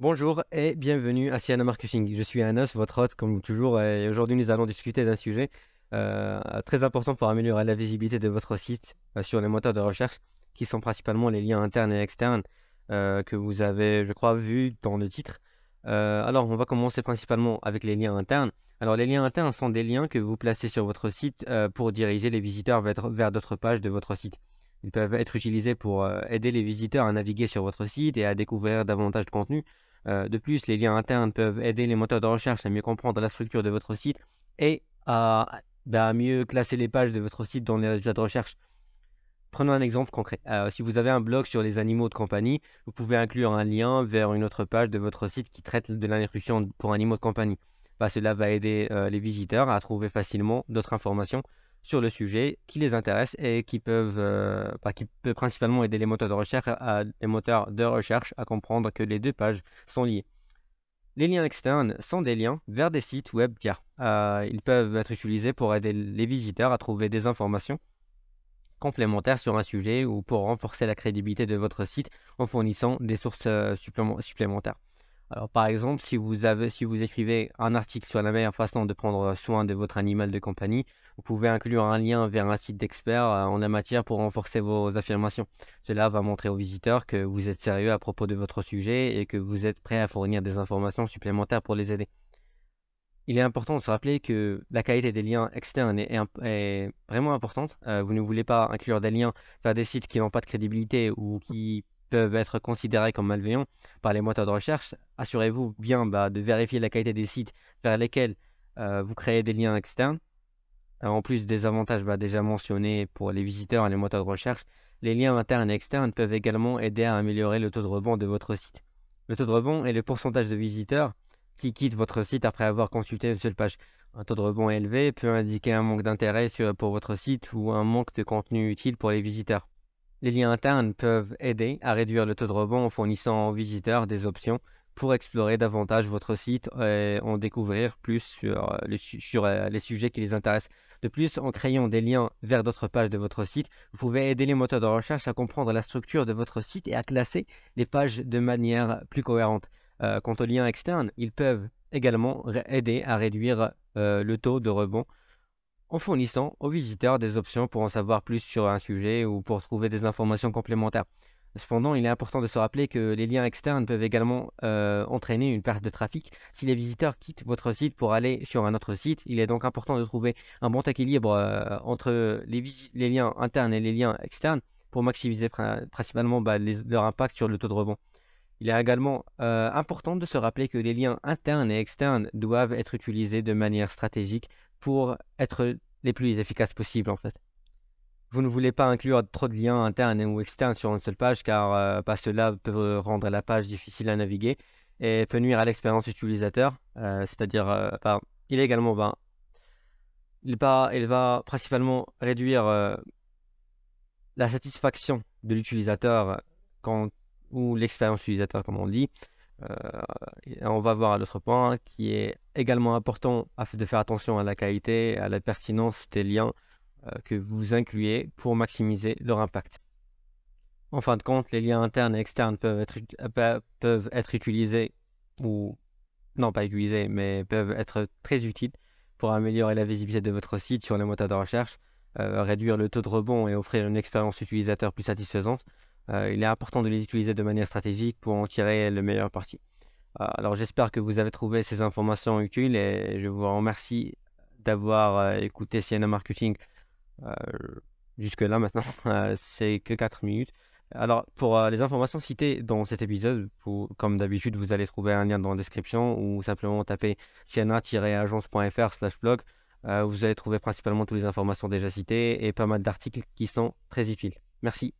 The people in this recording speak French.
Bonjour et bienvenue à Siena Marketing. Je suis Anas, votre hôte comme toujours, et aujourd'hui nous allons discuter d'un sujet euh, très important pour améliorer la visibilité de votre site euh, sur les moteurs de recherche, qui sont principalement les liens internes et externes euh, que vous avez, je crois, vu dans le titre. alors on va commencer principalement avec les liens internes. Alors les liens internes sont des liens que vous placez sur votre site pour diriger les visiteurs vers d'autres pages de votre site. Ils peuvent être utilisés pour aider les visiteurs à naviguer sur votre site et à découvrir davantage de contenu. Euh, de plus, les liens internes peuvent aider les moteurs de recherche à mieux comprendre la structure de votre site et à, bah, mieux classer les pages de votre site dans les résultats de recherche. Prenons un exemple concret. Euh, si vous avez un blog sur les animaux de compagnie, vous pouvez inclure un lien vers une autre page de votre site qui traite de la nutrition pour animaux de compagnie. Bah, cela va aider euh, les visiteurs à trouver facilement d'autres informations sur le sujet qui les intéresse et qui peuvent, euh, bah, qui peut principalement aider les moteurs de recherche à, les moteurs de recherche à comprendre que les deux pages sont liées. Les liens externes sont des liens vers des sites web tiers. Euh, ils peuvent être utilisés pour aider les visiteurs à trouver des informations complémentaires sur un sujet ou pour renforcer la crédibilité de votre site en fournissant des sources euh, supplémentaires. Alors, par exemple, si vous, écrivez un article sur la meilleure façon de prendre soin de votre animal de compagnie, vous pouvez inclure un lien vers un site d'experts euh, en la matière pour renforcer vos affirmations. Cela va montrer aux visiteurs que vous êtes sérieux à propos de votre sujet et que vous êtes prêt à fournir des informations supplémentaires pour les aider. Il est important de se rappeler que la qualité des liens externes est, vraiment importante. Euh, vous ne voulez pas inclure des liens vers des sites qui n'ont pas de crédibilité ou qui peuvent être considérés comme malveillants par les moteurs de recherche, assurez-vous bien bah, de vérifier la qualité des sites vers lesquels euh, vous créez des liens externes. Euh, en plus des avantages bah, déjà mentionnés pour les visiteurs et les moteurs de recherche, les liens internes et externes peuvent également aider à améliorer le taux de rebond de votre site. Le taux de rebond est le pourcentage de visiteurs qui quittent votre site après avoir consulté une seule page. Un taux de rebond élevé peut indiquer un manque d'intérêt pour votre site ou un manque de contenu utile pour les visiteurs. Les liens internes peuvent aider à réduire le taux de rebond en fournissant aux visiteurs des options pour explorer davantage votre site et en découvrir plus sur, euh, euh, les sujets qui les intéressent. De plus, en créant des liens vers d'autres pages de votre site, vous pouvez aider les moteurs de recherche à comprendre la structure de votre site et à classer les pages de manière plus cohérente. Euh, quant aux liens externes, ils peuvent également aider à réduire le taux de rebond en fournissant aux visiteurs des options pour en savoir plus sur un sujet ou pour trouver des informations complémentaires. Cependant, il est important de se rappeler que les liens externes peuvent également euh, entraîner une perte de trafic. Si les visiteurs quittent votre site pour aller sur un autre site, il est donc important de trouver un bon équilibre euh, entre les, liens internes et les liens externes pour maximiser principalement bah, leur impact sur le taux de rebond. Il est également euh, important de se rappeler que les liens internes et externes doivent être utilisés de manière stratégique pour être les plus efficaces possibles en fait. Vous ne voulez pas inclure trop de liens internes ou externes sur une seule page car euh, cela peut rendre la page difficile à naviguer et peut nuire à l'expérience utilisateur. Euh, c'est-à-dire, il est également, il, il va principalement réduire la satisfaction de l'utilisateur quand ou l'expérience utilisateur comme on dit euh, on va voir l'autre point qui est également important de faire attention à la qualité, à la pertinence des liens euh, que vous incluez pour maximiser leur impact. En fin de compte, les liens internes et externes euh, peuvent être utilisés ou non pas utilisés, mais peuvent être très utiles pour améliorer la visibilité de votre site sur les moteurs de recherche, réduire le taux de rebond et offrir une expérience utilisateur plus satisfaisante. Euh, il est important de les utiliser de manière stratégique pour en tirer le meilleur parti. Euh, alors j'espère que vous avez trouvé ces informations utiles et je vous remercie d'avoir euh, écouté Siena Marketing jusque là maintenant. C'est que 4 minutes. Alors, pour les informations citées dans cet épisode, comme d'habitude, vous allez trouver un lien dans la description ou simplement taper siena-agence.fr blog. vous allez trouver principalement toutes les informations déjà citées et pas mal d'articles qui sont très utiles. Merci.